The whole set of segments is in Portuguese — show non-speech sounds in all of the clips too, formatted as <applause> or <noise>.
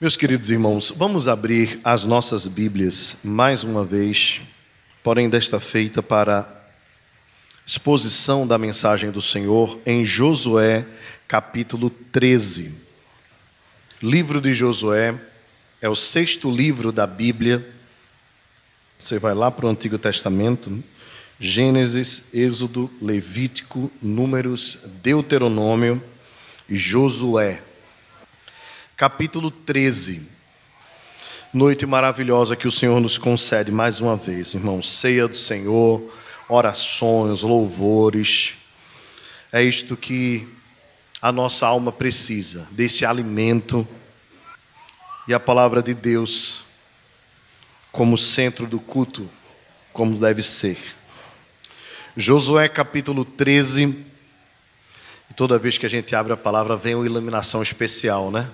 Meus queridos irmãos, vamos abrir as nossas Bíblias mais uma vez, porém desta feita para exposição da mensagem do Senhor em Josué, capítulo 13. Livro de Josué é o sexto livro da Bíblia. Você vai lá para o Antigo Testamento, Gênesis, Êxodo, Levítico, Números, Deuteronômio e Josué capítulo 13. Noite maravilhosa que o Senhor nos concede mais uma vez, irmãos. Ceia do Senhor, orações, louvores. É isto que a nossa alma precisa, desse alimento e a palavra de Deus como centro do culto, como deve ser. Josué capítulo 13. Toda vez que a gente abre a palavra, vem uma iluminação especial, né?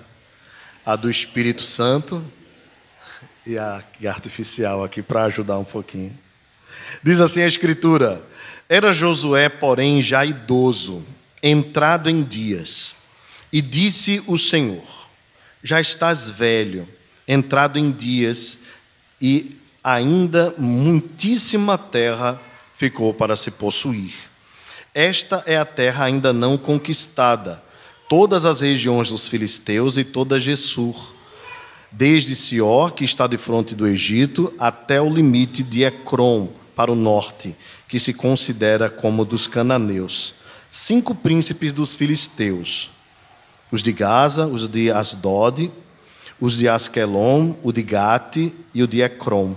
A do Espírito Santo e a, artificial aqui para ajudar um pouquinho. Diz assim a Escritura: Era Josué, porém, já idoso, entrado em dias, e disse o Senhor: Já estás velho, entrado em dias, e ainda muitíssima terra ficou para se possuir. Esta é a terra ainda não conquistada todas as regiões dos filisteus e toda Gessur, desde Sior, que está de fronte do Egito, até o limite de Ecrom, para o norte, que se considera como dos cananeus. Cinco príncipes dos filisteus: os de Gaza, os de Asdod, os de Askelon, o de Gate e o de Ecrom.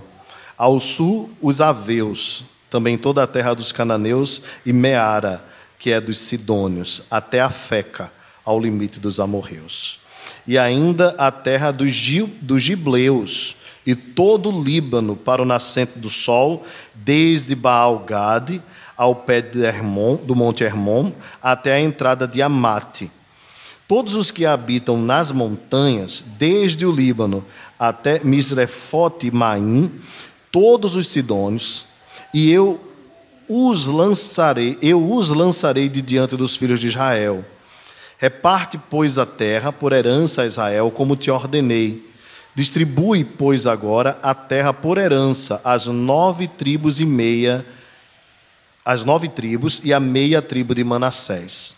Ao sul, os Aveus, também toda a terra dos cananeus, e Meara, que é dos Sidônios, até a Feca ao limite dos amorreus. E ainda a terra dos, dos gibleus e todo o Líbano para o nascente do sol, desde Baal-Gade ao pé Hermon, do monte Hermon até a entrada de Amate. Todos os que habitam nas montanhas, desde o Líbano até Misrefote e Maim, todos os sidônios, e eu os lançarei, eu os lançarei de diante dos filhos de Israel Reparte, pois, a terra por herança a Israel, como te ordenei. Distribui, pois, agora a terra por herança às nove tribos e meia, as nove tribos e a meia tribo de Manassés.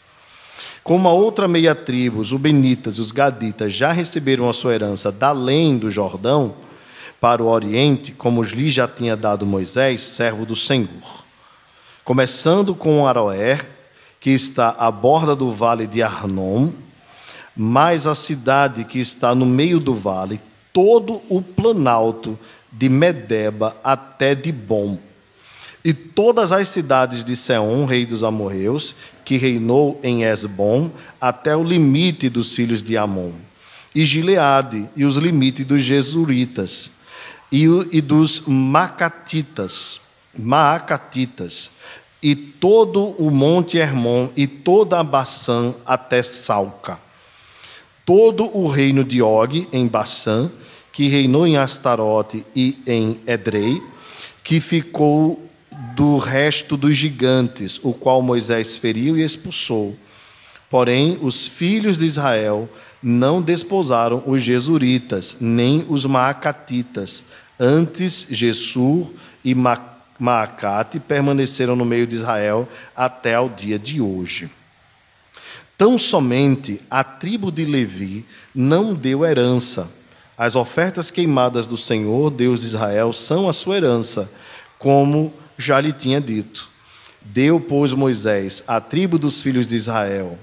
Como a outra meia tribo, os Ubenitas e os Gaditas, já receberam a sua herança da além do Jordão, para o Oriente, como lhes já tinha dado Moisés, servo do Senhor. Começando com Aroer, que está à borda do vale de Arnon, mais a cidade que está no meio do vale, todo o planalto de Medeba até Dibom, e todas as cidades de Seom, rei dos amorreus, que reinou em Esbom, até o limite dos filhos de Amon, e Gileade, e os limites dos Jesuritas, e, e dos Macatitas, Maacatitas, e todo o monte Hermon e toda a Baçã até Salca. Todo o reino de Og em Baçã, que reinou em Astarote e em Edrei, que ficou do resto dos gigantes, o qual Moisés feriu e expulsou. Porém, os filhos de Israel não desposaram os jesuritas, nem os maacatitas, antes Jesur e Macá Maacate permaneceram no meio de Israel até ao dia de hoje. Tão somente a tribo de Levi não deu herança. As ofertas queimadas do Senhor, Deus de Israel, são a sua herança, como já lhe tinha dito. Deu, pois, Moisés a tribo dos filhos de Israel,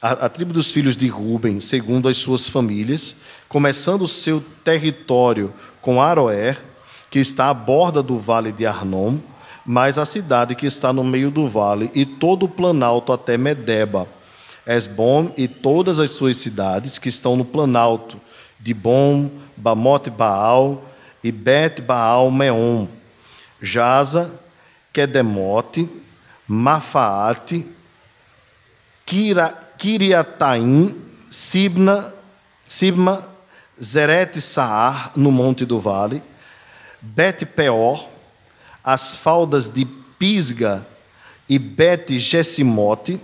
a, a tribo dos filhos de Ruben, segundo as suas famílias, começando o seu território com Aroer, que está à borda do vale de Arnon, mas a cidade que está no meio do vale, e todo o planalto até Medeba, Esbom e todas as suas cidades que estão no planalto, de Bom, Bamote Baal e Bet Baal Meon, Jaza, Kedemote, Mafaate, Kira, Kiriataim, Sibna, Sibma, Zerete Saar, no monte do vale, Bet-peor, as faldas de Pisga e Bet-Gessimote,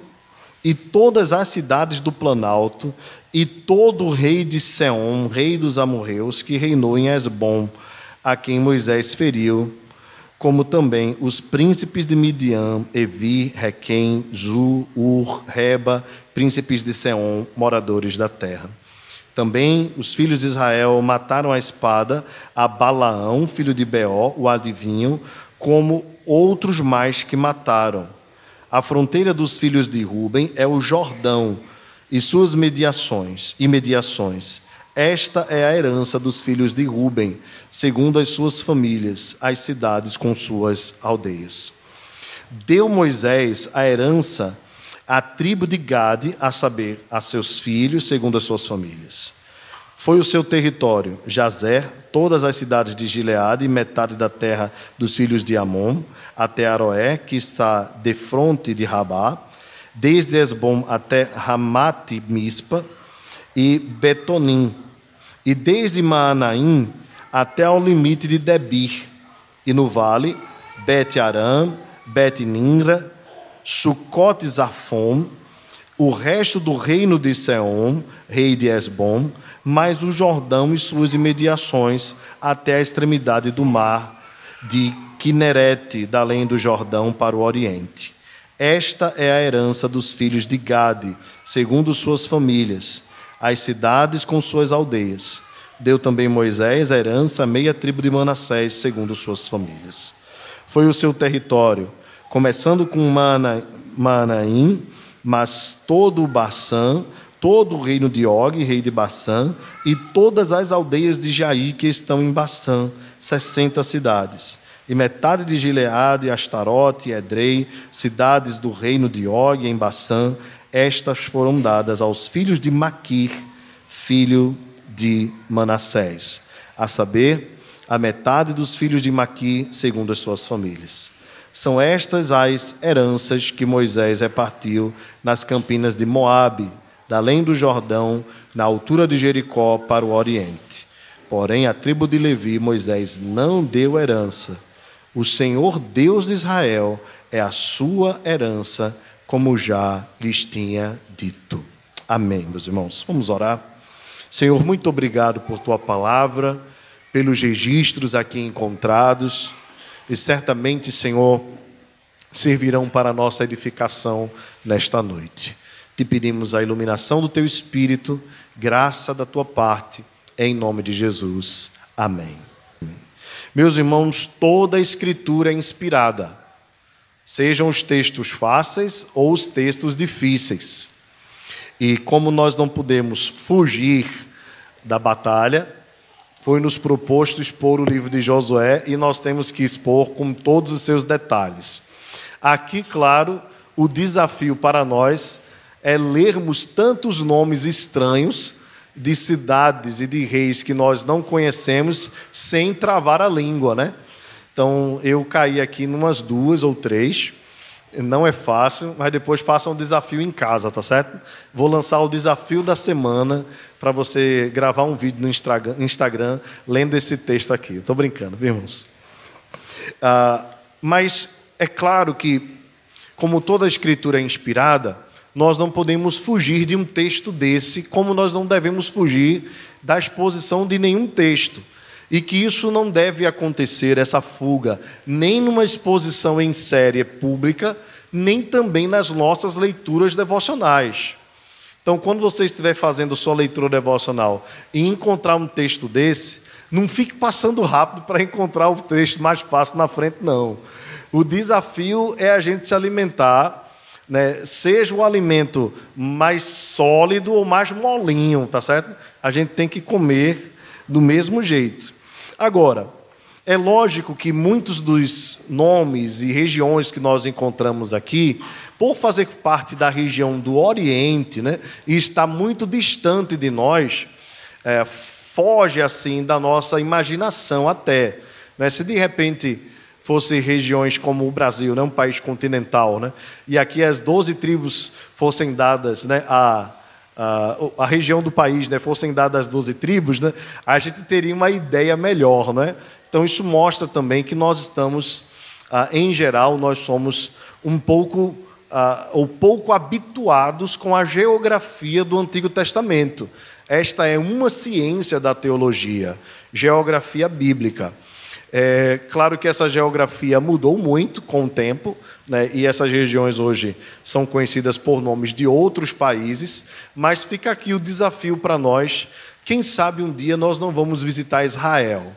e todas as cidades do Planalto, e todo o rei de Seom, rei dos amorreus, que reinou em Esbom, a quem Moisés feriu, como também os príncipes de Midian, Evi, Requem, Zu, Ur, Reba, príncipes de Seom, moradores da terra. Também os filhos de Israel mataram a espada a Balaão, filho de Beó, o adivinho, como outros mais que mataram. A fronteira dos filhos de Ruben é o Jordão e suas mediações e mediações. Esta é a herança dos filhos de Ruben, segundo as suas famílias, as cidades com suas aldeias. Deu Moisés a herança à tribo de Gade, a saber, a seus filhos, segundo as suas famílias. Foi o seu território, Jazer, todas as cidades de Gileade e metade da terra dos filhos de Amon, até Aroé, que está de fronte de Rabá, desde Esbom até Ramate Mispa e Betonim, e desde Maanaim até ao limite de Debir, e no vale, Bet-Aram, Bet-Ninra, Sucote Zafon, o resto do reino de Seom, rei de Esbom, mais o Jordão e suas imediações, até a extremidade do mar de Quinerete, da além do Jordão para o oriente. Esta é a herança dos filhos de Gade, segundo suas famílias, as cidades com suas aldeias. Deu também Moisés a herança meia tribo de Manassés, segundo suas famílias. Foi o seu território, começando com Manaim, mas todo o Baçã, todo o reino de Og, rei de Baçã, e todas as aldeias de Jair que estão em Baçã, sessenta cidades e metade de Gileade, Astarote Edrei, cidades do reino de Og em Baçã, estas foram dadas aos filhos de Maquir, filho de Manassés, a saber, a metade dos filhos de Maquir, segundo as suas famílias. São estas as heranças que Moisés repartiu nas campinas de Moabe, da além do Jordão, na altura de Jericó, para o oriente. Porém, a tribo de Levi, Moisés não deu herança, o Senhor Deus de Israel é a sua herança, como já lhes tinha dito. Amém, meus irmãos. Vamos orar. Senhor, muito obrigado por tua palavra, pelos registros aqui encontrados, e certamente, Senhor, servirão para nossa edificação nesta noite. Te pedimos a iluminação do teu espírito, graça da tua parte, em nome de Jesus. Amém. Meus irmãos, toda a escritura é inspirada, sejam os textos fáceis ou os textos difíceis. E como nós não podemos fugir da batalha, foi nos proposto expor o livro de Josué e nós temos que expor com todos os seus detalhes. Aqui, claro, o desafio para nós é lermos tantos nomes estranhos de cidades e de reis que nós não conhecemos sem travar a língua, né? Então eu caí aqui numas duas ou três. Não é fácil, mas depois faça um desafio em casa, tá certo? Vou lançar o desafio da semana para você gravar um vídeo no Instagram lendo esse texto aqui. Estou brincando, viu, irmãos? Ah, mas é claro que, como toda a escritura é inspirada, nós não podemos fugir de um texto desse, como nós não devemos fugir da exposição de nenhum texto. E que isso não deve acontecer, essa fuga, nem numa exposição em série pública, nem também nas nossas leituras devocionais. Então, quando você estiver fazendo sua leitura devocional e encontrar um texto desse, não fique passando rápido para encontrar o texto mais fácil na frente, não. O desafio é a gente se alimentar né, seja o alimento mais sólido ou mais molinho, tá certo? A gente tem que comer do mesmo jeito. Agora, é lógico que muitos dos nomes e regiões que nós encontramos aqui, por fazer parte da região do Oriente, né, e estar muito distante de nós, é, foge assim da nossa imaginação até. Né? Se de repente fossem regiões como o Brasil, né, um país continental, né, e aqui as 12 tribos fossem dadas, né, a, a, a região do país né, fossem dadas as 12 tribos, né, a gente teria uma ideia melhor. Né? Então, isso mostra também que nós estamos, ah, em geral, nós somos um pouco ah, ou pouco habituados com a geografia do Antigo Testamento. Esta é uma ciência da teologia, geografia bíblica. É claro que essa geografia mudou muito com o tempo, né, e essas regiões hoje são conhecidas por nomes de outros países, mas fica aqui o desafio para nós. Quem sabe um dia nós não vamos visitar Israel.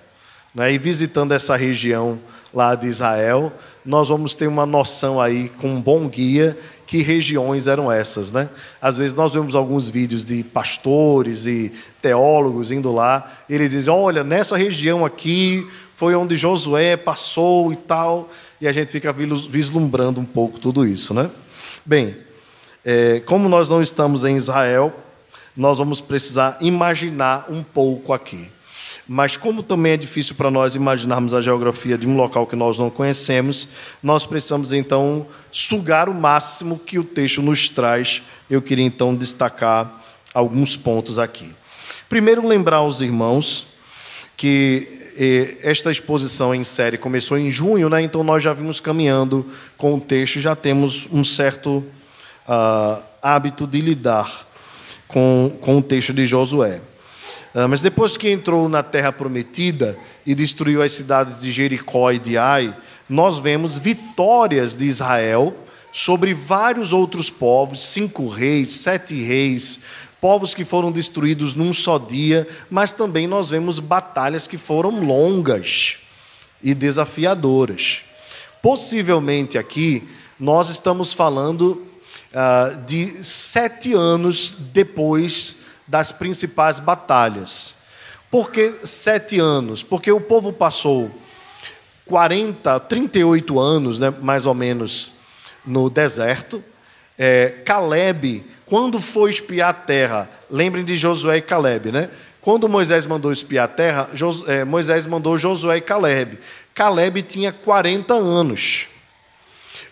Né, e visitando essa região lá de Israel, nós vamos ter uma noção aí, com um bom guia, que regiões eram essas. Né? Às vezes nós vemos alguns vídeos de pastores e teólogos indo lá, e eles dizem: olha, nessa região aqui foi onde Josué passou e tal, e a gente fica vislumbrando um pouco tudo isso. Né? Bem, é, como nós não estamos em Israel, nós vamos precisar imaginar um pouco aqui. Mas, como também é difícil para nós imaginarmos a geografia de um local que nós não conhecemos, nós precisamos então sugar o máximo que o texto nos traz. Eu queria então destacar alguns pontos aqui. Primeiro, lembrar aos irmãos que esta exposição em série começou em junho, né? então nós já vimos caminhando com o texto, já temos um certo uh, hábito de lidar com, com o texto de Josué. Uh, mas depois que entrou na terra prometida e destruiu as cidades de Jericó e de Ai, nós vemos vitórias de Israel sobre vários outros povos, cinco reis, sete reis, povos que foram destruídos num só dia, mas também nós vemos batalhas que foram longas e desafiadoras. Possivelmente aqui nós estamos falando uh, de sete anos depois das principais batalhas. Por que sete anos? Porque o povo passou 40, 38 anos, né, mais ou menos, no deserto. É, Caleb quando foi espiar a terra, lembrem de Josué e Caleb, né? Quando Moisés mandou espiar a terra, é, Moisés mandou Josué e Caleb. Caleb tinha 40 anos.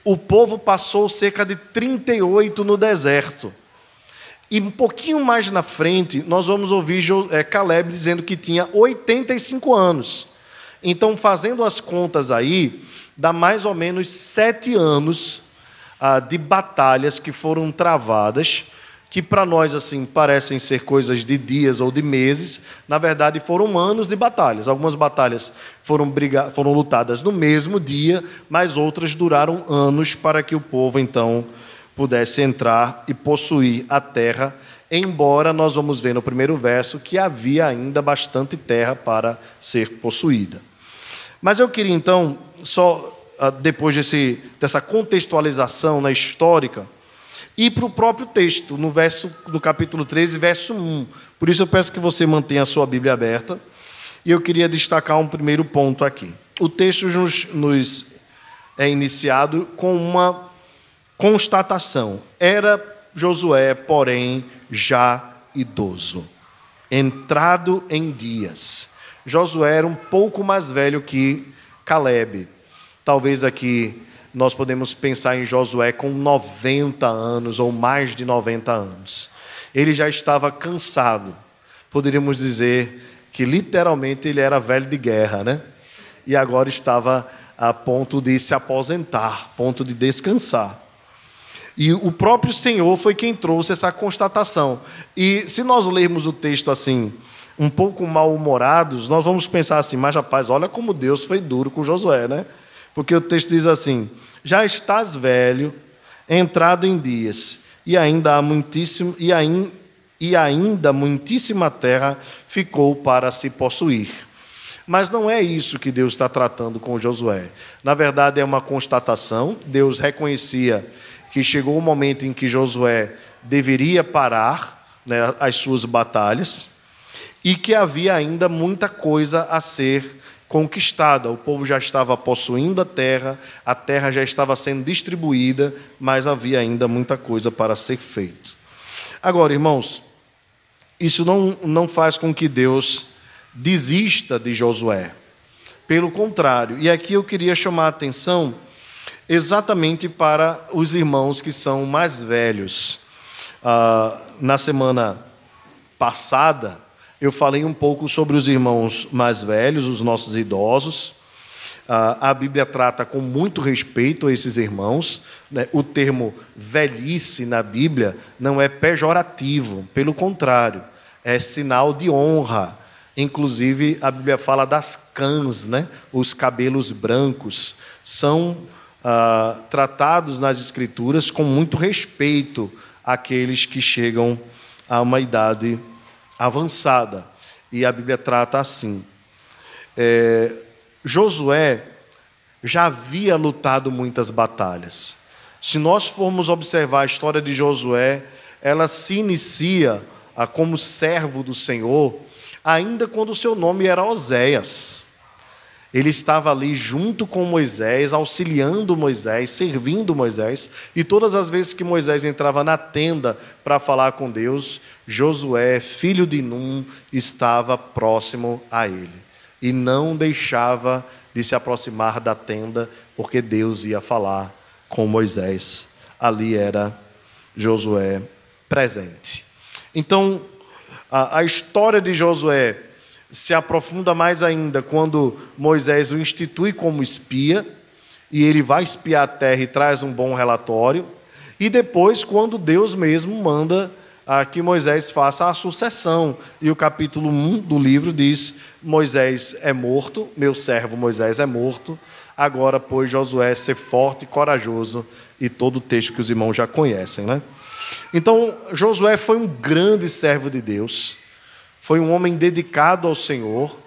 O povo passou cerca de 38 no deserto. E um pouquinho mais na frente, nós vamos ouvir é, Caleb dizendo que tinha 85 anos. Então, fazendo as contas aí, dá mais ou menos sete anos ah, de batalhas que foram travadas, que para nós assim parecem ser coisas de dias ou de meses, na verdade foram anos de batalhas. Algumas batalhas foram, briga foram lutadas no mesmo dia, mas outras duraram anos para que o povo então pudesse entrar e possuir a terra. Embora nós vamos ver no primeiro verso que havia ainda bastante terra para ser possuída. Mas eu queria então só depois desse, dessa contextualização na histórica, ir para o próprio texto, no verso do capítulo 13, verso 1. Por isso eu peço que você mantenha a sua Bíblia aberta. E eu queria destacar um primeiro ponto aqui. O texto nos, nos é iniciado com uma constatação. Era Josué, porém, já idoso, entrado em dias. Josué era um pouco mais velho que Caleb. Talvez aqui nós podemos pensar em Josué com 90 anos ou mais de 90 anos. Ele já estava cansado. Poderíamos dizer que literalmente ele era velho de guerra, né? E agora estava a ponto de se aposentar, ponto de descansar. E o próprio Senhor foi quem trouxe essa constatação. E se nós lermos o texto assim, um pouco mal-humorados, nós vamos pensar assim, mas rapaz, olha como Deus foi duro com Josué, né? Porque o texto diz assim: Já estás velho, entrado em dias, e ainda há muitíssimo e ainda, e ainda muitíssima terra ficou para se possuir. Mas não é isso que Deus está tratando com Josué. Na verdade, é uma constatação. Deus reconhecia que chegou o momento em que Josué deveria parar né, as suas batalhas e que havia ainda muita coisa a ser conquistada. O povo já estava possuindo a terra, a terra já estava sendo distribuída, mas havia ainda muita coisa para ser feito. Agora, irmãos, isso não, não faz com que Deus desista de Josué. Pelo contrário, e aqui eu queria chamar a atenção exatamente para os irmãos que são mais velhos. Ah, na semana passada, eu falei um pouco sobre os irmãos mais velhos, os nossos idosos. a Bíblia trata com muito respeito a esses irmãos. Né? O termo velhice na Bíblia não é pejorativo, pelo contrário, é sinal de honra. Inclusive, a Bíblia fala das cãs, né? os cabelos brancos, são ah, tratados nas Escrituras com muito respeito àqueles que chegam a uma idade avançada. E a Bíblia trata assim. É, Josué já havia lutado muitas batalhas. Se nós formos observar a história de Josué, ela se inicia como servo do Senhor, ainda quando o seu nome era Oséias. Ele estava ali junto com Moisés, auxiliando Moisés, servindo Moisés, e todas as vezes que Moisés entrava na tenda para falar com Deus, Josué, filho de Num, estava próximo a ele e não deixava de se aproximar da tenda, porque Deus ia falar com Moisés. Ali era Josué presente. Então, a, a história de Josué se aprofunda mais ainda quando Moisés o institui como espia, e ele vai espiar a terra e traz um bom relatório, e depois, quando Deus mesmo manda a que Moisés faça a sucessão. E o capítulo 1 do livro diz: Moisés é morto, meu servo Moisés é morto. Agora, pois, Josué ser forte e corajoso, e todo o texto que os irmãos já conhecem, né? Então, Josué foi um grande servo de Deus, foi um homem dedicado ao Senhor,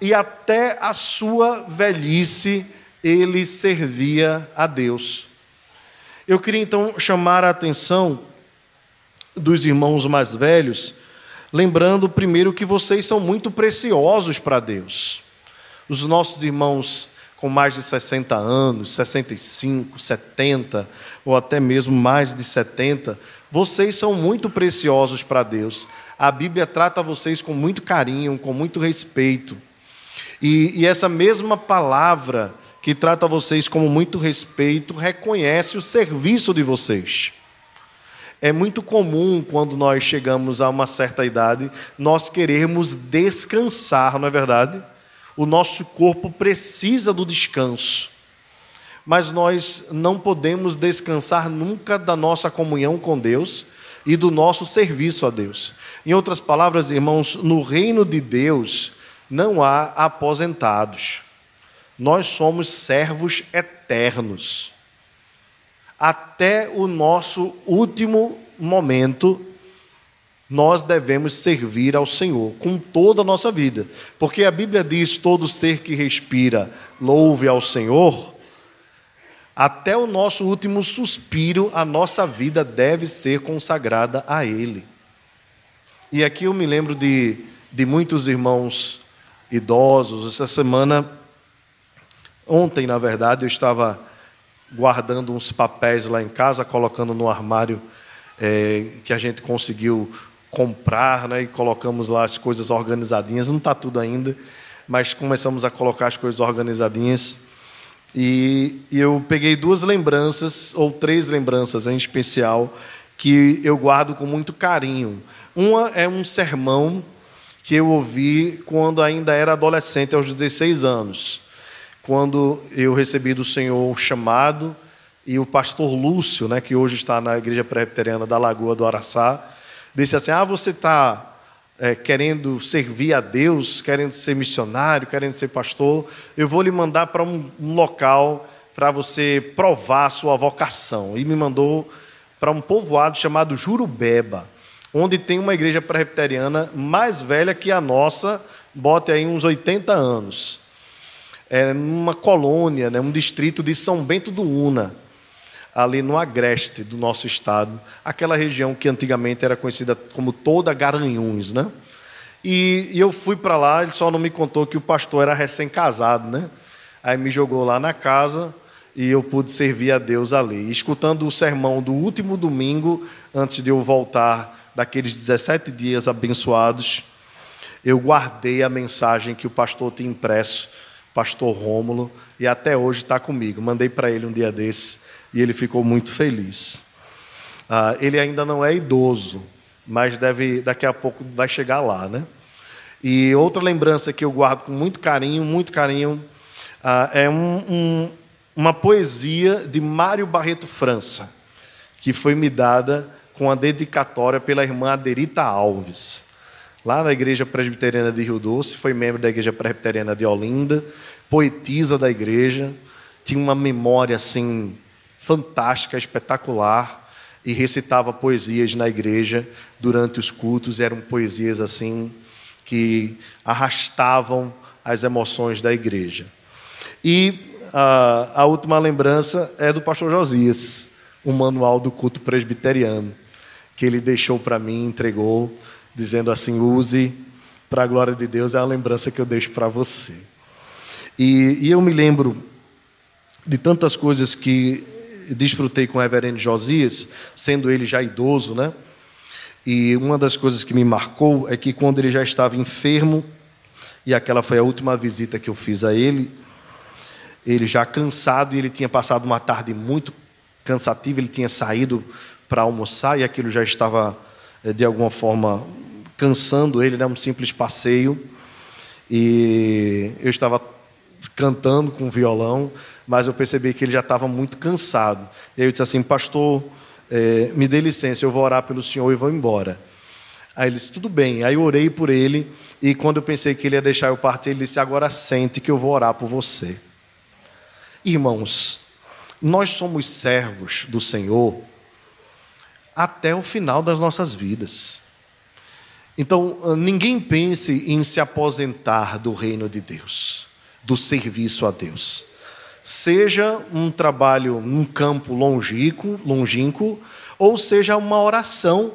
e até a sua velhice ele servia a Deus. Eu queria então chamar a atenção dos irmãos mais velhos, lembrando primeiro que vocês são muito preciosos para Deus. Os nossos irmãos com mais de 60 anos, 65, 70 ou até mesmo mais de 70, vocês são muito preciosos para Deus. A Bíblia trata vocês com muito carinho, com muito respeito. E, e essa mesma palavra que trata vocês com muito respeito reconhece o serviço de vocês. É muito comum quando nós chegamos a uma certa idade, nós queremos descansar, não é verdade? O nosso corpo precisa do descanso. Mas nós não podemos descansar nunca da nossa comunhão com Deus e do nosso serviço a Deus. Em outras palavras, irmãos, no reino de Deus não há aposentados. Nós somos servos eternos até o nosso último momento, nós devemos servir ao Senhor com toda a nossa vida. Porque a Bíblia diz: todo ser que respira, louve ao Senhor. Até o nosso último suspiro, a nossa vida deve ser consagrada a Ele. E aqui eu me lembro de, de muitos irmãos idosos. Essa semana, ontem, na verdade, eu estava guardando uns papéis lá em casa, colocando no armário é, que a gente conseguiu comprar, né, e colocamos lá as coisas organizadinhas. Não está tudo ainda, mas começamos a colocar as coisas organizadinhas. E, e eu peguei duas lembranças, ou três lembranças em especial, que eu guardo com muito carinho. Uma é um sermão que eu ouvi quando ainda era adolescente, aos 16 anos quando eu recebi do Senhor um chamado e o pastor Lúcio, né, que hoje está na igreja presbiteriana da Lagoa do Araçá, disse assim: Ah, você está é, querendo servir a Deus, querendo ser missionário, querendo ser pastor, eu vou lhe mandar para um, um local para você provar a sua vocação. E me mandou para um povoado chamado Jurubeba, onde tem uma igreja presbiteriana mais velha que a nossa, bote aí uns 80 anos é, numa colônia, né, um distrito de São Bento do Una, ali no agreste do nosso estado, aquela região que antigamente era conhecida como toda Garanhuns, né? E, e eu fui para lá, ele só não me contou que o pastor era recém-casado, né? Aí me jogou lá na casa e eu pude servir a Deus ali. escutando o sermão do último domingo, antes de eu voltar daqueles 17 dias abençoados, eu guardei a mensagem que o pastor tinha impresso pastor Rômulo, e até hoje está comigo. Mandei para ele um dia desse e ele ficou muito feliz. Ah, ele ainda não é idoso, mas deve daqui a pouco vai chegar lá, né? E outra lembrança que eu guardo com muito carinho, muito carinho, Ah, é um, um, uma poesia de Mário Barreto França, que foi me dada com a dedicatória pela irmã Aderita Alves. Lá na Igreja Presbiteriana de Rio Doce, foi membro da Igreja Presbiteriana de Olinda, poetisa da igreja, tinha uma memória assim fantástica, espetacular e recitava poesias na igreja durante os cultos, eram poesias assim que arrastavam as emoções da igreja. E a, a última lembrança é do pastor Josias, o manual do culto presbiteriano, que ele deixou para mim, entregou, dizendo assim: use para a glória de Deus, é a lembrança que eu deixo para você. E, e eu me lembro de tantas coisas que desfrutei com o reverendo Josias, sendo ele já idoso, né? E uma das coisas que me marcou é que quando ele já estava enfermo, e aquela foi a última visita que eu fiz a ele, ele já cansado e ele tinha passado uma tarde muito cansativa, ele tinha saído para almoçar e aquilo já estava eh, de alguma forma cansando ele, né? um simples passeio. E eu estava cantando com violão, mas eu percebi que ele já estava muito cansado. E aí eu disse assim, pastor, é, me dê licença, eu vou orar pelo senhor e vou embora. Aí ele disse, tudo bem. Aí eu orei por ele, e quando eu pensei que ele ia deixar eu partir, ele disse, agora sente que eu vou orar por você. Irmãos, nós somos servos do Senhor até o final das nossas vidas. Então, ninguém pense em se aposentar do reino de Deus do serviço a Deus. Seja um trabalho num campo longínquo, longínquo ou seja uma oração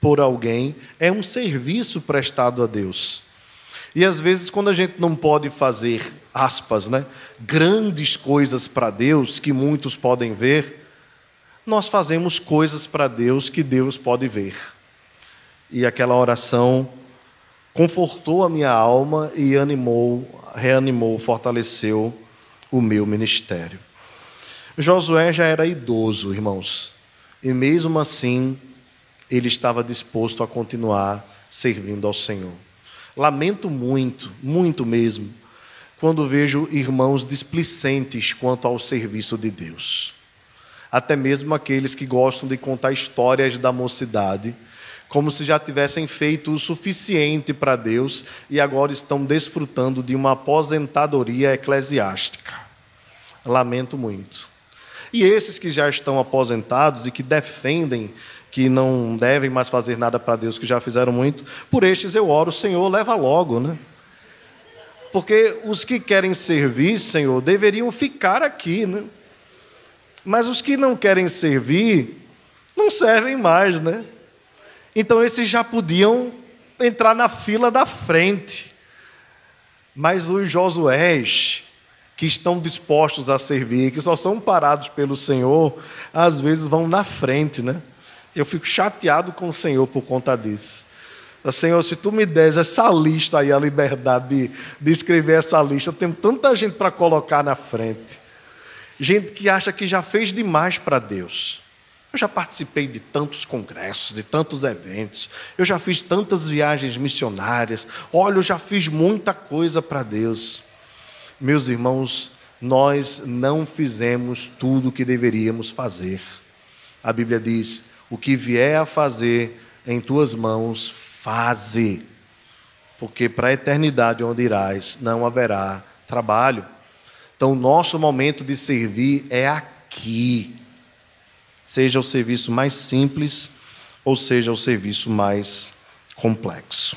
por alguém, é um serviço prestado a Deus. E às vezes, quando a gente não pode fazer, aspas, né, grandes coisas para Deus, que muitos podem ver, nós fazemos coisas para Deus que Deus pode ver. E aquela oração confortou a minha alma e animou reanimou, fortaleceu o meu ministério. Josué já era idoso, irmãos, e mesmo assim ele estava disposto a continuar servindo ao Senhor. Lamento muito, muito mesmo, quando vejo irmãos displicentes quanto ao serviço de Deus. Até mesmo aqueles que gostam de contar histórias da mocidade como se já tivessem feito o suficiente para Deus e agora estão desfrutando de uma aposentadoria eclesiástica. Lamento muito. E esses que já estão aposentados e que defendem que não devem mais fazer nada para Deus, que já fizeram muito, por estes eu oro, Senhor, leva logo, né? Porque os que querem servir, Senhor, deveriam ficar aqui, né? Mas os que não querem servir, não servem mais, né? Então esses já podiam entrar na fila da frente. Mas os Josués, que estão dispostos a servir, que só são parados pelo Senhor, às vezes vão na frente, né? Eu fico chateado com o Senhor por conta disso. Senhor, se tu me des essa lista aí, a liberdade de, de escrever essa lista, eu tenho tanta gente para colocar na frente. Gente que acha que já fez demais para Deus. Eu já participei de tantos congressos, de tantos eventos, eu já fiz tantas viagens missionárias, olha, eu já fiz muita coisa para Deus. Meus irmãos, nós não fizemos tudo o que deveríamos fazer. A Bíblia diz: o que vier a fazer em tuas mãos, faze, porque para a eternidade onde irás não haverá trabalho. Então, o nosso momento de servir é aqui seja o serviço mais simples ou seja o serviço mais complexo.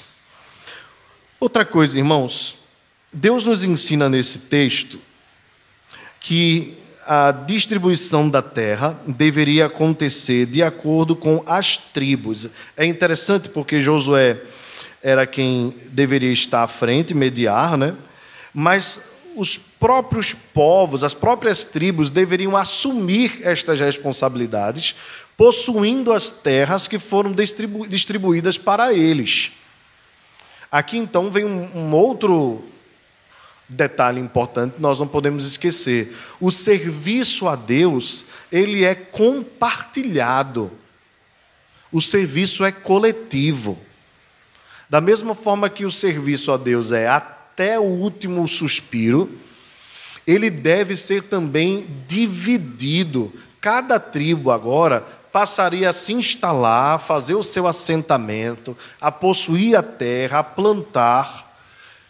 Outra coisa, irmãos, Deus nos ensina nesse texto que a distribuição da terra deveria acontecer de acordo com as tribos. É interessante porque Josué era quem deveria estar à frente, mediar, né? Mas os próprios povos, as próprias tribos deveriam assumir estas responsabilidades, possuindo as terras que foram distribu distribuídas para eles. Aqui então vem um, um outro detalhe importante nós não podemos esquecer. O serviço a Deus, ele é compartilhado. O serviço é coletivo. Da mesma forma que o serviço a Deus é até o último suspiro, ele deve ser também dividido. Cada tribo agora passaria a se instalar, a fazer o seu assentamento, a possuir a terra, a plantar,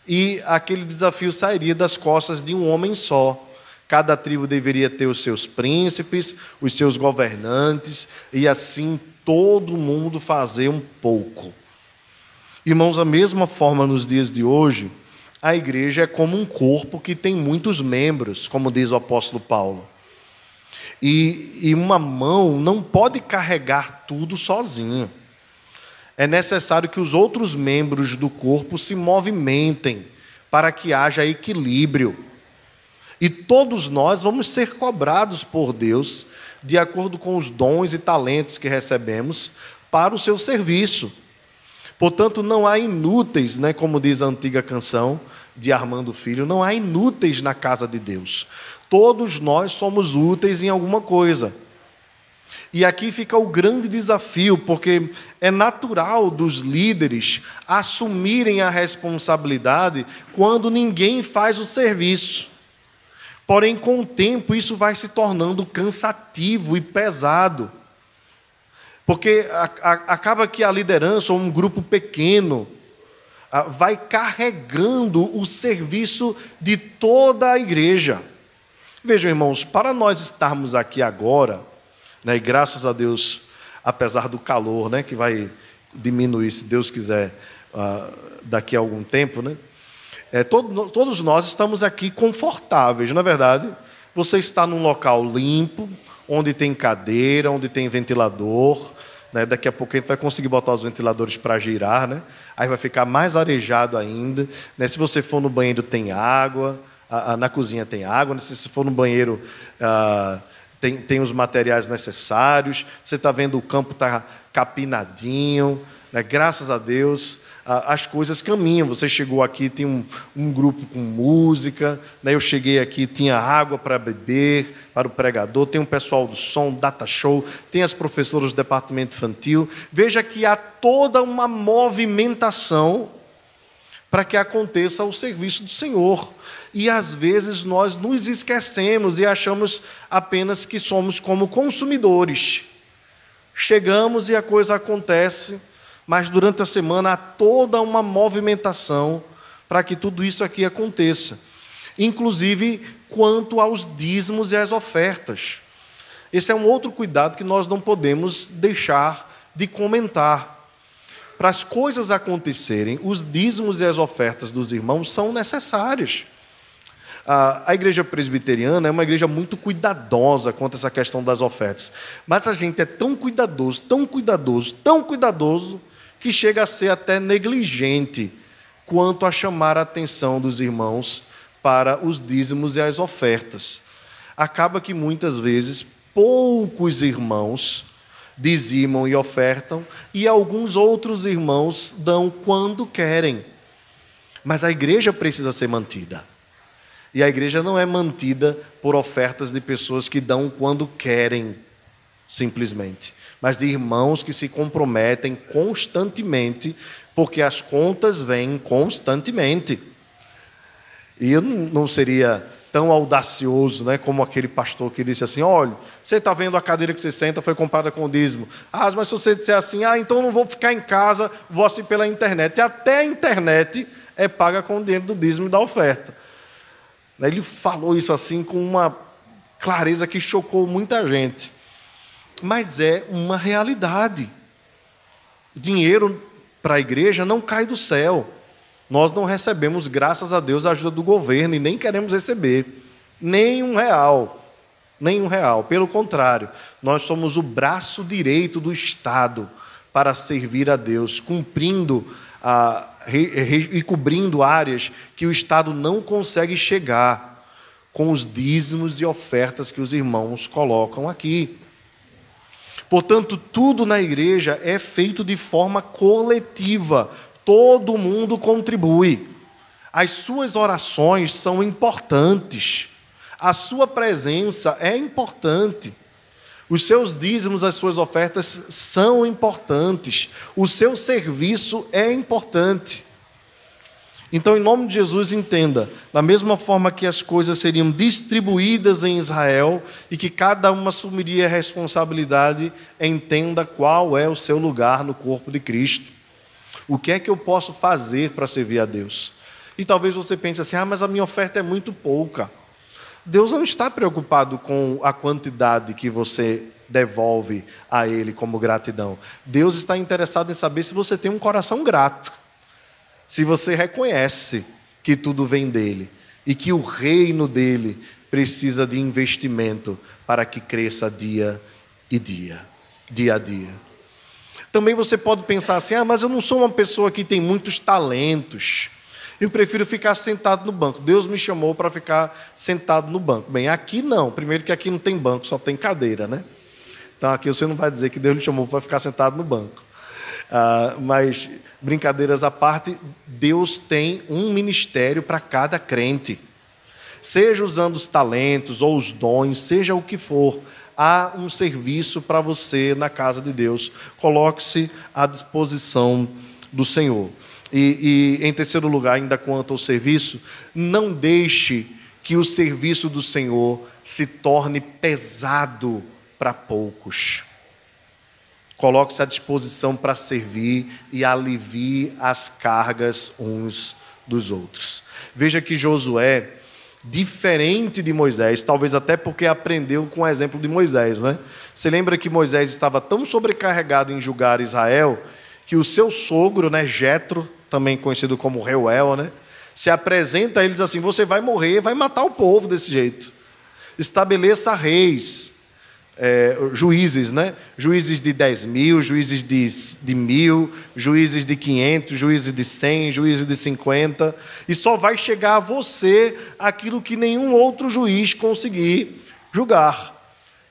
e aquele desafio sairia das costas de um homem só. Cada tribo deveria ter os seus príncipes, os seus governantes, e assim todo mundo fazer um pouco. Irmãos, da mesma forma nos dias de hoje, a igreja é como um corpo que tem muitos membros, como diz o apóstolo Paulo. E, e uma mão não pode carregar tudo sozinho. É necessário que os outros membros do corpo se movimentem para que haja equilíbrio. E todos nós vamos ser cobrados por Deus de acordo com os dons e talentos que recebemos para o seu serviço. Portanto, não há inúteis, né, como diz a antiga canção de Armando Filho, não há inúteis na casa de Deus. Todos nós somos úteis em alguma coisa. E aqui fica o grande desafio, porque é natural dos líderes assumirem a responsabilidade quando ninguém faz o serviço. Porém, com o tempo, isso vai se tornando cansativo e pesado. Porque acaba que a liderança, ou um grupo pequeno, vai carregando o serviço de toda a igreja. Vejam, irmãos, para nós estarmos aqui agora, né, e graças a Deus, apesar do calor, né, que vai diminuir, se Deus quiser, uh, daqui a algum tempo, né, é, todo, todos nós estamos aqui confortáveis, não é verdade? Você está num local limpo, onde tem cadeira, onde tem ventilador, né? Daqui a pouco a gente vai conseguir botar os ventiladores para girar, né? Aí vai ficar mais arejado ainda. Né? Se você for no banheiro, tem água na cozinha tem água, né? se for no banheiro ah, tem, tem os materiais necessários, você está vendo o campo está capinadinho, né? graças a Deus as coisas caminham. Você chegou aqui, tem um, um grupo com música, né? eu cheguei aqui, tinha água para beber, para o pregador, tem um pessoal do som, data show, tem as professoras do departamento infantil. Veja que há toda uma movimentação para que aconteça o serviço do Senhor. E às vezes nós nos esquecemos e achamos apenas que somos como consumidores. Chegamos e a coisa acontece, mas durante a semana há toda uma movimentação para que tudo isso aqui aconteça. Inclusive quanto aos dízimos e às ofertas. Esse é um outro cuidado que nós não podemos deixar de comentar. Para as coisas acontecerem, os dízimos e as ofertas dos irmãos são necessários. A, igreja presbiteriana é uma igreja muito cuidadosa quanto a essa questão das ofertas. Mas a gente é tão cuidadoso, tão cuidadoso, tão cuidadoso, que chega a ser até negligente quanto a chamar a atenção dos irmãos para os dízimos e as ofertas. Acaba que muitas vezes poucos irmãos dizimam e ofertam, e alguns outros irmãos dão quando querem. Mas a igreja precisa ser mantida. E a igreja não é mantida por ofertas de pessoas que dão quando querem, simplesmente, mas de irmãos que se comprometem constantemente, porque as contas vêm constantemente. E eu não seria tão audacioso, né, como aquele pastor que disse assim: olha, você está vendo a cadeira que você senta foi comprada com o dízimo. Ah, mas se você disser assim, ah, então não vou ficar em casa, vou assim pela internet. E até a internet é paga com o dinheiro do dízimo e da oferta. Ele falou isso assim com uma clareza que chocou muita gente. Mas é uma realidade. Dinheiro para a igreja não cai do céu. Nós não recebemos, graças a Deus, a ajuda do governo e nem queremos receber. Nem um real. Nem um real. Pelo contrário, nós somos o braço direito do Estado para servir a Deus, cumprindo a, e cobrindo áreas que o Estado não consegue chegar com os dízimos e ofertas que os irmãos colocam aqui. Portanto, tudo na igreja é feito de forma coletiva, todo mundo contribui. As suas orações são importantes, a sua presença é importante. Os seus dízimos, as suas ofertas são importantes. O seu serviço é importante. Então, em nome de Jesus, entenda: da mesma forma que as coisas seriam distribuídas em Israel e que cada uma assumiria a responsabilidade, entenda qual é o seu lugar no corpo de Cristo. O que é que eu posso fazer para servir a Deus? E talvez você pense assim: ah, mas a minha oferta é muito pouca. Deus não está preocupado com a quantidade que você devolve a Ele como gratidão. Deus está interessado em saber se você tem um coração grato se você reconhece que tudo vem dele e que o reino dele precisa de investimento para que cresça dia e dia, dia a dia. Também você pode pensar assim: ah, mas eu não sou uma pessoa que tem muitos talentos. Eu prefiro ficar sentado no banco. Deus me chamou para ficar sentado no banco. Bem, aqui não. Primeiro que aqui não tem banco, só tem cadeira, né? Então aqui você não vai dizer que Deus lhe chamou para ficar sentado no banco. Ah, mas brincadeiras à parte, Deus tem um ministério para cada crente. Seja usando os talentos ou os dons, seja o que for, há um serviço para você na casa de Deus. Coloque-se à disposição do Senhor. E, e, em terceiro lugar, ainda quanto ao serviço, não deixe que o serviço do Senhor se torne pesado para poucos. Coloque-se à disposição para servir e alivie as cargas uns dos outros. Veja que Josué, diferente de Moisés, talvez até porque aprendeu com o exemplo de Moisés, né? Você lembra que Moisés estava tão sobrecarregado em julgar Israel que o seu sogro, né, Jetro, também conhecido como Reuel, né, se apresenta a diz assim: "Você vai morrer, vai matar o povo desse jeito. Estabeleça reis, é, juízes, né? Juízes de 10 mil, juízes de, de mil, juízes de 500, juízes de 100, juízes de 50, e só vai chegar a você aquilo que nenhum outro juiz conseguir julgar.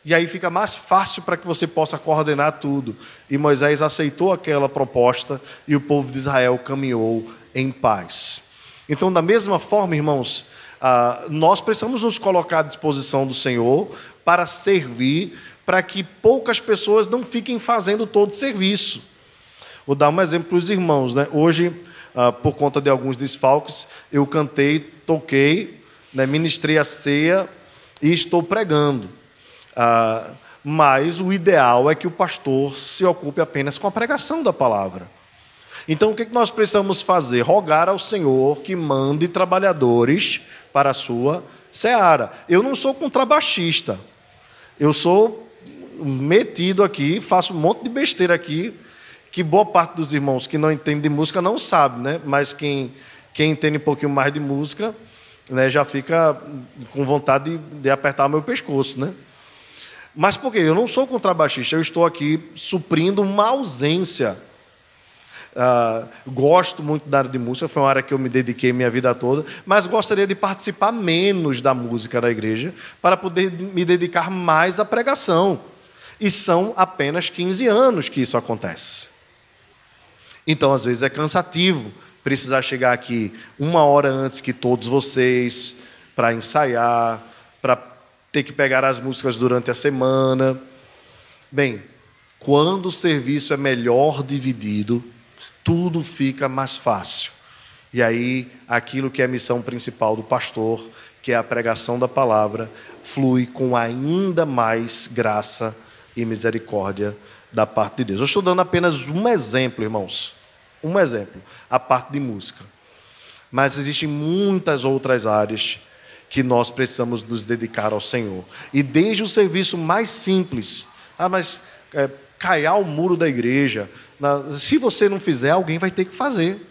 E aí fica mais fácil para que você possa coordenar tudo. E Moisés aceitou aquela proposta e o povo de Israel caminhou em paz. Então, da mesma forma, irmãos, ah, nós precisamos nos colocar à disposição do Senhor para servir, para que poucas pessoas não fiquem fazendo todo o serviço. Vou dar um exemplo para os irmãos. Né? Hoje, ah, por conta de alguns desfalques, eu cantei, toquei, né, ministrei a ceia e estou pregando. Ah, mas o ideal é que o pastor se ocupe apenas com a pregação da palavra. Então, o que nós precisamos fazer? Rogar ao Senhor que mande trabalhadores para a sua seara. Eu não sou contrabaixista. Eu sou metido aqui, faço um monte de besteira aqui, que boa parte dos irmãos que não entendem de música não sabe, né? Mas quem, quem entende um pouquinho mais de música, né, já fica com vontade de, de apertar meu pescoço, né? Mas por quê? Eu não sou contrabaixista, eu estou aqui suprindo uma ausência Uh, gosto muito da área de música, foi uma área que eu me dediquei minha vida toda, mas gostaria de participar menos da música da igreja para poder me dedicar mais à pregação. E são apenas 15 anos que isso acontece. Então, às vezes, é cansativo precisar chegar aqui uma hora antes que todos vocês para ensaiar, para ter que pegar as músicas durante a semana. Bem, quando o serviço é melhor dividido, tudo fica mais fácil. E aí, aquilo que é a missão principal do pastor, que é a pregação da palavra, flui com ainda mais graça e misericórdia da parte de Deus. Eu estou dando apenas um exemplo, irmãos. Um exemplo, a parte de música. Mas existem muitas outras áreas que nós precisamos nos dedicar ao Senhor. E desde o serviço mais simples, ah, mas é, caiar o muro da igreja, se você não fizer, alguém vai ter que fazer.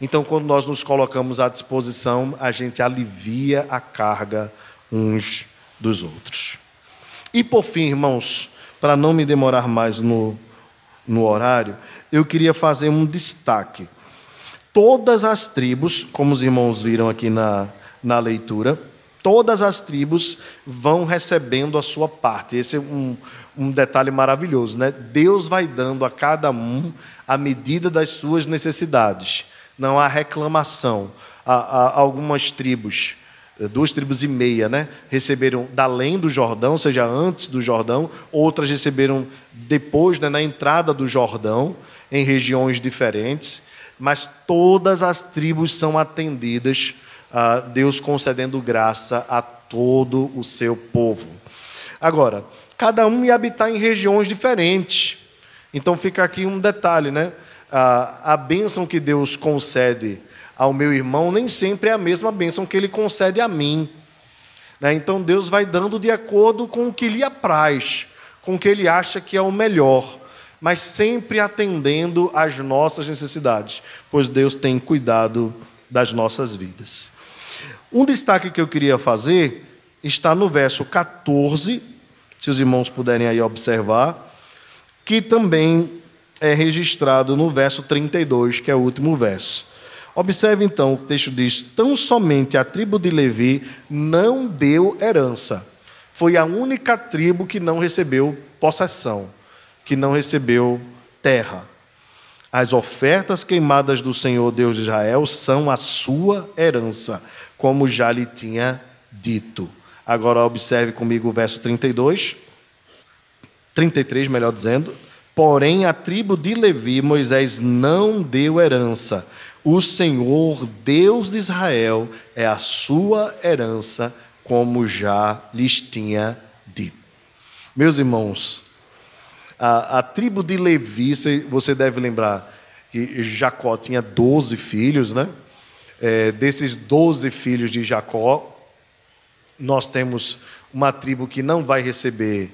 Então, quando nós nos colocamos à disposição, a gente alivia a carga uns dos outros. E por fim, irmãos, para não me demorar mais no, no horário, eu queria fazer um destaque. Todas as tribos, como os irmãos viram aqui na, na leitura, todas as tribos vão recebendo a sua parte. Esse é um, um detalhe maravilhoso, né? Deus vai dando a cada um a medida das suas necessidades. Não há reclamação. Algumas tribos, eh, duas tribos e meia, né? Receberam da além do Jordão, ou seja, antes do Jordão. Outras receberam depois, né, na entrada do Jordão, em regiões diferentes. mas todas as tribos são atendidas, uh, Deus concedendo graça a todo o seu povo. Agora, cada um ia habitar em regiões diferentes. Então fica aqui um detalhe, né? A, a bênção que Deus concede ao meu irmão nem sempre é a mesma bênção que ele concede a mim. Né? Então Deus vai dando de acordo com o que lhe apraz, com o que ele acha que é o melhor, mas sempre atendendo às nossas necessidades, pois Deus tem cuidado das nossas vidas. Um destaque que eu queria fazer está no verso 14, se os irmãos puderem aí observar, que também é registrado no verso 32, que é o último verso. Observe então, o texto diz: Tão somente a tribo de Levi não deu herança. Foi a única tribo que não recebeu possessão, que não recebeu terra. As ofertas queimadas do Senhor Deus de Israel são a sua herança, como já lhe tinha dito. Agora observe comigo o verso 32. 33, melhor dizendo. Porém, a tribo de Levi, Moisés não deu herança. O Senhor, Deus de Israel, é a sua herança, como já lhes tinha dito. Meus irmãos, a, a tribo de Levi, você deve lembrar que Jacó tinha 12 filhos, né? É, desses 12 filhos de Jacó, nós temos uma tribo que não vai receber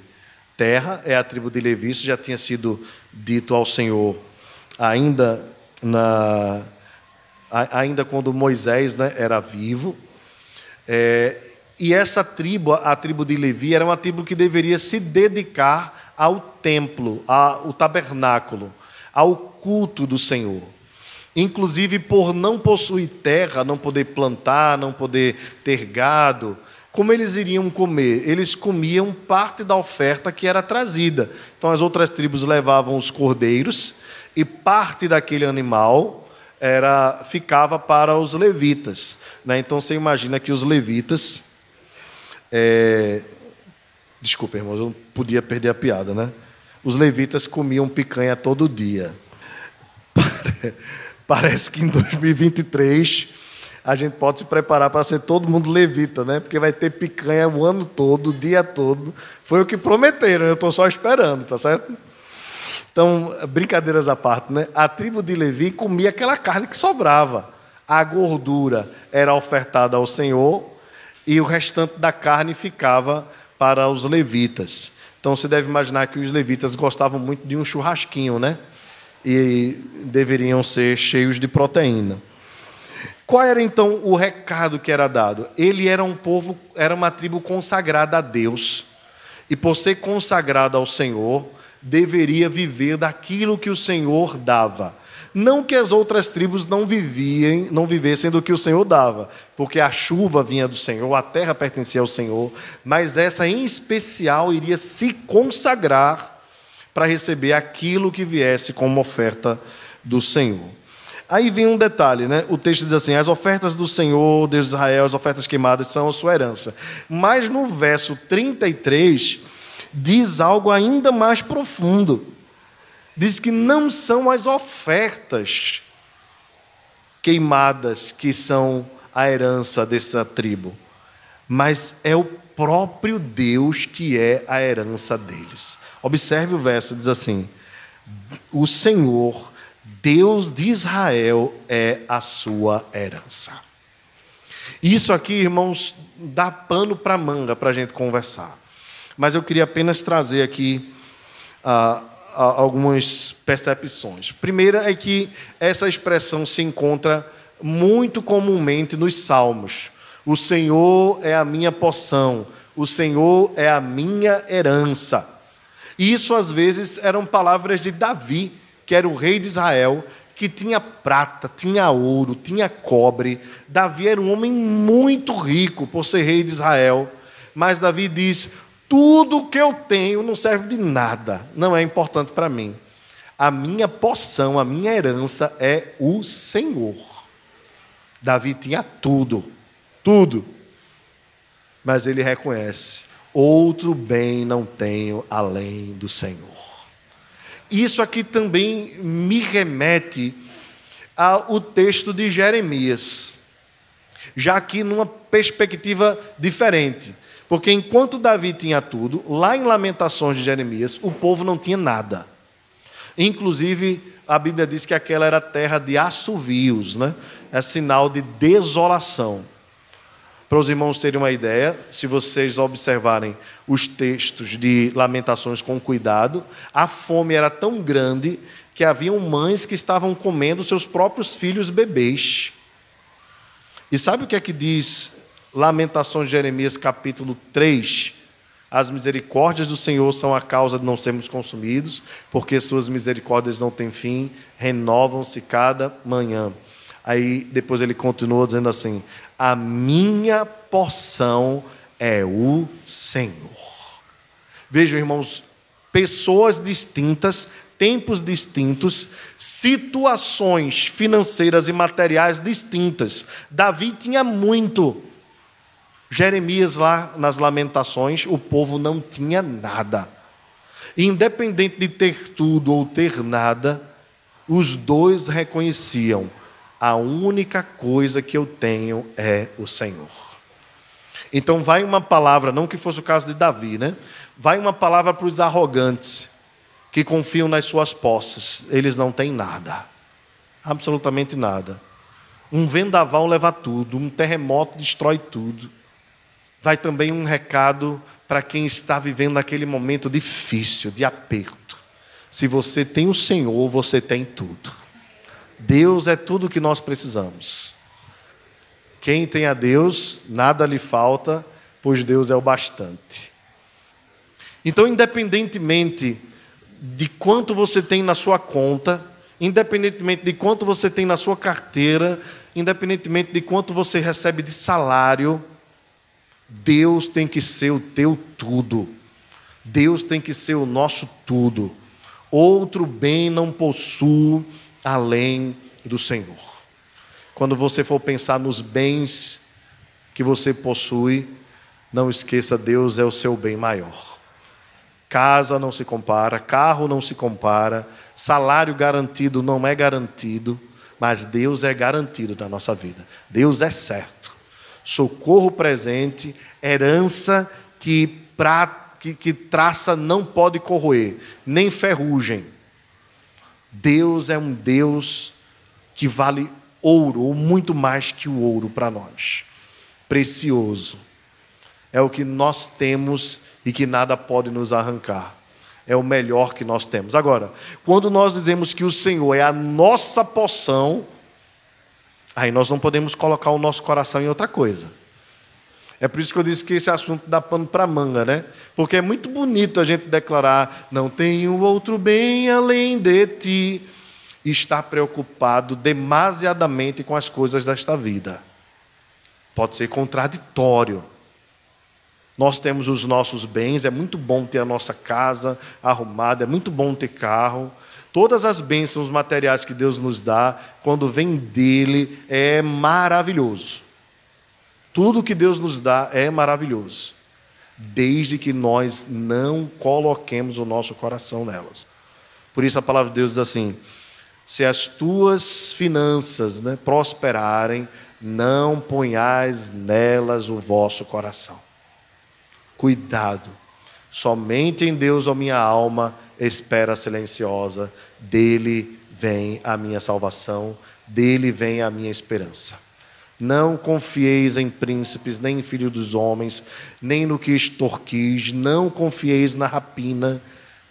terra, é a tribo de Levi, isso já tinha sido dito ao Senhor ainda na ainda quando Moisés né, era vivo. É, e essa tribo, a tribo de Levi, era uma tribo que deveria se dedicar ao templo, ao tabernáculo, ao culto do Senhor. Inclusive por não possuir terra, não poder plantar, não poder ter gado, como eles iriam comer? Eles comiam parte da oferta que era trazida. Então as outras tribos levavam os cordeiros e parte daquele animal era ficava para os levitas. Né? Então você imagina que os levitas. É... Desculpa, irmãos, eu não podia perder a piada, né? Os levitas comiam picanha todo dia. <laughs> Parece que em 2023 a gente pode se preparar para ser todo mundo levita, né? Porque vai ter picanha o ano todo, o dia todo. Foi o que prometeram, eu estou só esperando, tá certo? Então, brincadeiras à parte, né? A tribo de Levi comia aquela carne que sobrava. A gordura era ofertada ao Senhor e o restante da carne ficava para os levitas. Então, você deve imaginar que os levitas gostavam muito de um churrasquinho, né? E deveriam ser cheios de proteína. Qual era então o recado que era dado? Ele era um povo, era uma tribo consagrada a Deus, e por ser consagrada ao Senhor, deveria viver daquilo que o Senhor dava. Não que as outras tribos não viviem, não vivessem do que o Senhor dava, porque a chuva vinha do Senhor, a terra pertencia ao Senhor, mas essa em especial iria se consagrar para receber aquilo que viesse como oferta do Senhor. Aí vem um detalhe, né? O texto diz assim: as ofertas do Senhor, Deus de Israel, as ofertas queimadas são a sua herança. Mas no verso 33 diz algo ainda mais profundo. Diz que não são as ofertas queimadas que são a herança dessa tribo, mas é o próprio Deus que é a herança deles. Observe o verso, diz assim: O Senhor Deus de Israel é a sua herança. Isso aqui, irmãos, dá pano para manga para a gente conversar. Mas eu queria apenas trazer aqui ah, algumas percepções. Primeira é que essa expressão se encontra muito comumente nos Salmos. O Senhor é a minha poção, o Senhor é a minha herança. E isso às vezes eram palavras de Davi, que era o rei de Israel, que tinha prata, tinha ouro, tinha cobre. Davi era um homem muito rico por ser rei de Israel. Mas Davi diz: tudo que eu tenho não serve de nada, não é importante para mim. A minha poção, a minha herança é o Senhor. Davi tinha tudo, tudo. Mas ele reconhece: outro bem não tenho além do Senhor. Isso aqui também me remete ao texto de Jeremias, já aqui numa perspectiva diferente. Porque enquanto Davi tinha tudo, lá em Lamentações de Jeremias, o povo não tinha nada. Inclusive, a Bíblia diz que aquela era terra de assovios, né? é sinal de desolação. Para os irmãos terem uma ideia, se vocês observarem os textos de Lamentações com cuidado, a fome era tão grande que haviam mães que estavam comendo seus próprios filhos bebês. E sabe o que é que diz Lamentações de Jeremias, capítulo 3? As misericórdias do Senhor são a causa de não sermos consumidos, porque suas misericórdias não têm fim, renovam-se cada manhã. Aí depois ele continua dizendo assim: A minha porção é o Senhor. Vejam, irmãos, pessoas distintas, tempos distintos, situações financeiras e materiais distintas. Davi tinha muito. Jeremias, lá nas Lamentações, o povo não tinha nada. Independente de ter tudo ou ter nada, os dois reconheciam: a única coisa que eu tenho é o Senhor. Então, vai uma palavra, não que fosse o caso de Davi, né? Vai uma palavra para os arrogantes, que confiam nas suas posses, eles não têm nada, absolutamente nada. Um vendaval leva tudo, um terremoto destrói tudo vai também um recado para quem está vivendo aquele momento difícil, de aperto. Se você tem o Senhor, você tem tudo. Deus é tudo o que nós precisamos. Quem tem a Deus, nada lhe falta, pois Deus é o bastante. Então, independentemente de quanto você tem na sua conta, independentemente de quanto você tem na sua carteira, independentemente de quanto você recebe de salário, Deus tem que ser o teu tudo. Deus tem que ser o nosso tudo. Outro bem não possuo além do Senhor. Quando você for pensar nos bens que você possui, não esqueça, Deus é o seu bem maior. Casa não se compara, carro não se compara, salário garantido não é garantido, mas Deus é garantido na nossa vida. Deus é certo socorro presente, herança que, pra, que, que traça não pode corroer, nem ferrugem. Deus é um Deus que vale ouro, ou muito mais que o ouro para nós. Precioso. É o que nós temos e que nada pode nos arrancar. É o melhor que nós temos. Agora, quando nós dizemos que o Senhor é a nossa poção, Aí nós não podemos colocar o nosso coração em outra coisa. É por isso que eu disse que esse assunto dá pano para manga, né? Porque é muito bonito a gente declarar: não tenho outro bem além de ti, e estar preocupado demasiadamente com as coisas desta vida. Pode ser contraditório. Nós temos os nossos bens, é muito bom ter a nossa casa arrumada, é muito bom ter carro, Todas as bênçãos materiais que Deus nos dá, quando vem dele, é maravilhoso. Tudo que Deus nos dá é maravilhoso, desde que nós não coloquemos o nosso coração nelas. Por isso a palavra de Deus diz assim: se as tuas finanças né, prosperarem, não ponhais nelas o vosso coração. Cuidado, somente em Deus, ó minha alma, espera silenciosa, dele vem a minha salvação, dele vem a minha esperança. Não confieis em príncipes, nem em filhos dos homens, nem no que extorquis, não confieis na rapina,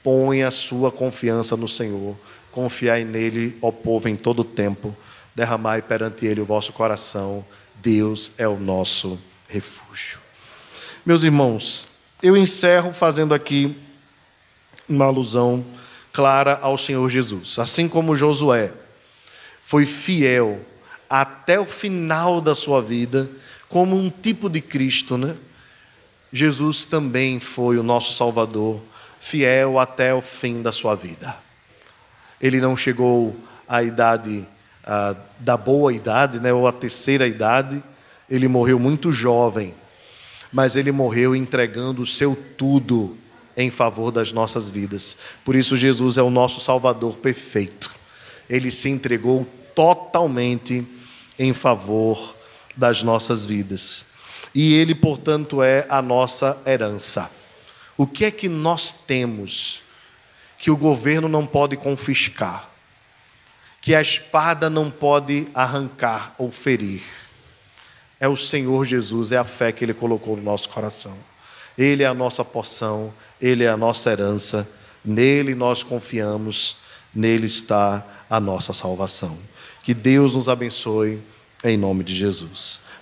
põe a sua confiança no Senhor. Confiai nele, ó povo, em todo tempo, derramai perante ele o vosso coração. Deus é o nosso refúgio. Meus irmãos, eu encerro fazendo aqui uma alusão clara ao Senhor Jesus. Assim como Josué foi fiel até o final da sua vida, como um tipo de Cristo, né? Jesus também foi o nosso Salvador, fiel até o fim da sua vida. Ele não chegou à idade ah, da boa idade, né, ou à terceira idade, ele morreu muito jovem, mas ele morreu entregando o seu tudo em favor das nossas vidas. Por isso, Jesus é o nosso Salvador perfeito. Ele se entregou totalmente em favor das nossas vidas. E ele, portanto, é a nossa herança. O que é que nós temos que o governo não pode confiscar? Que a espada não pode arrancar ou ferir? É o Senhor Jesus, é a fé que ele colocou no nosso coração. Ele é a nossa porção, ele é a nossa herança, nele nós confiamos, nele está a nossa salvação. Que Deus nos abençoe em nome de Jesus.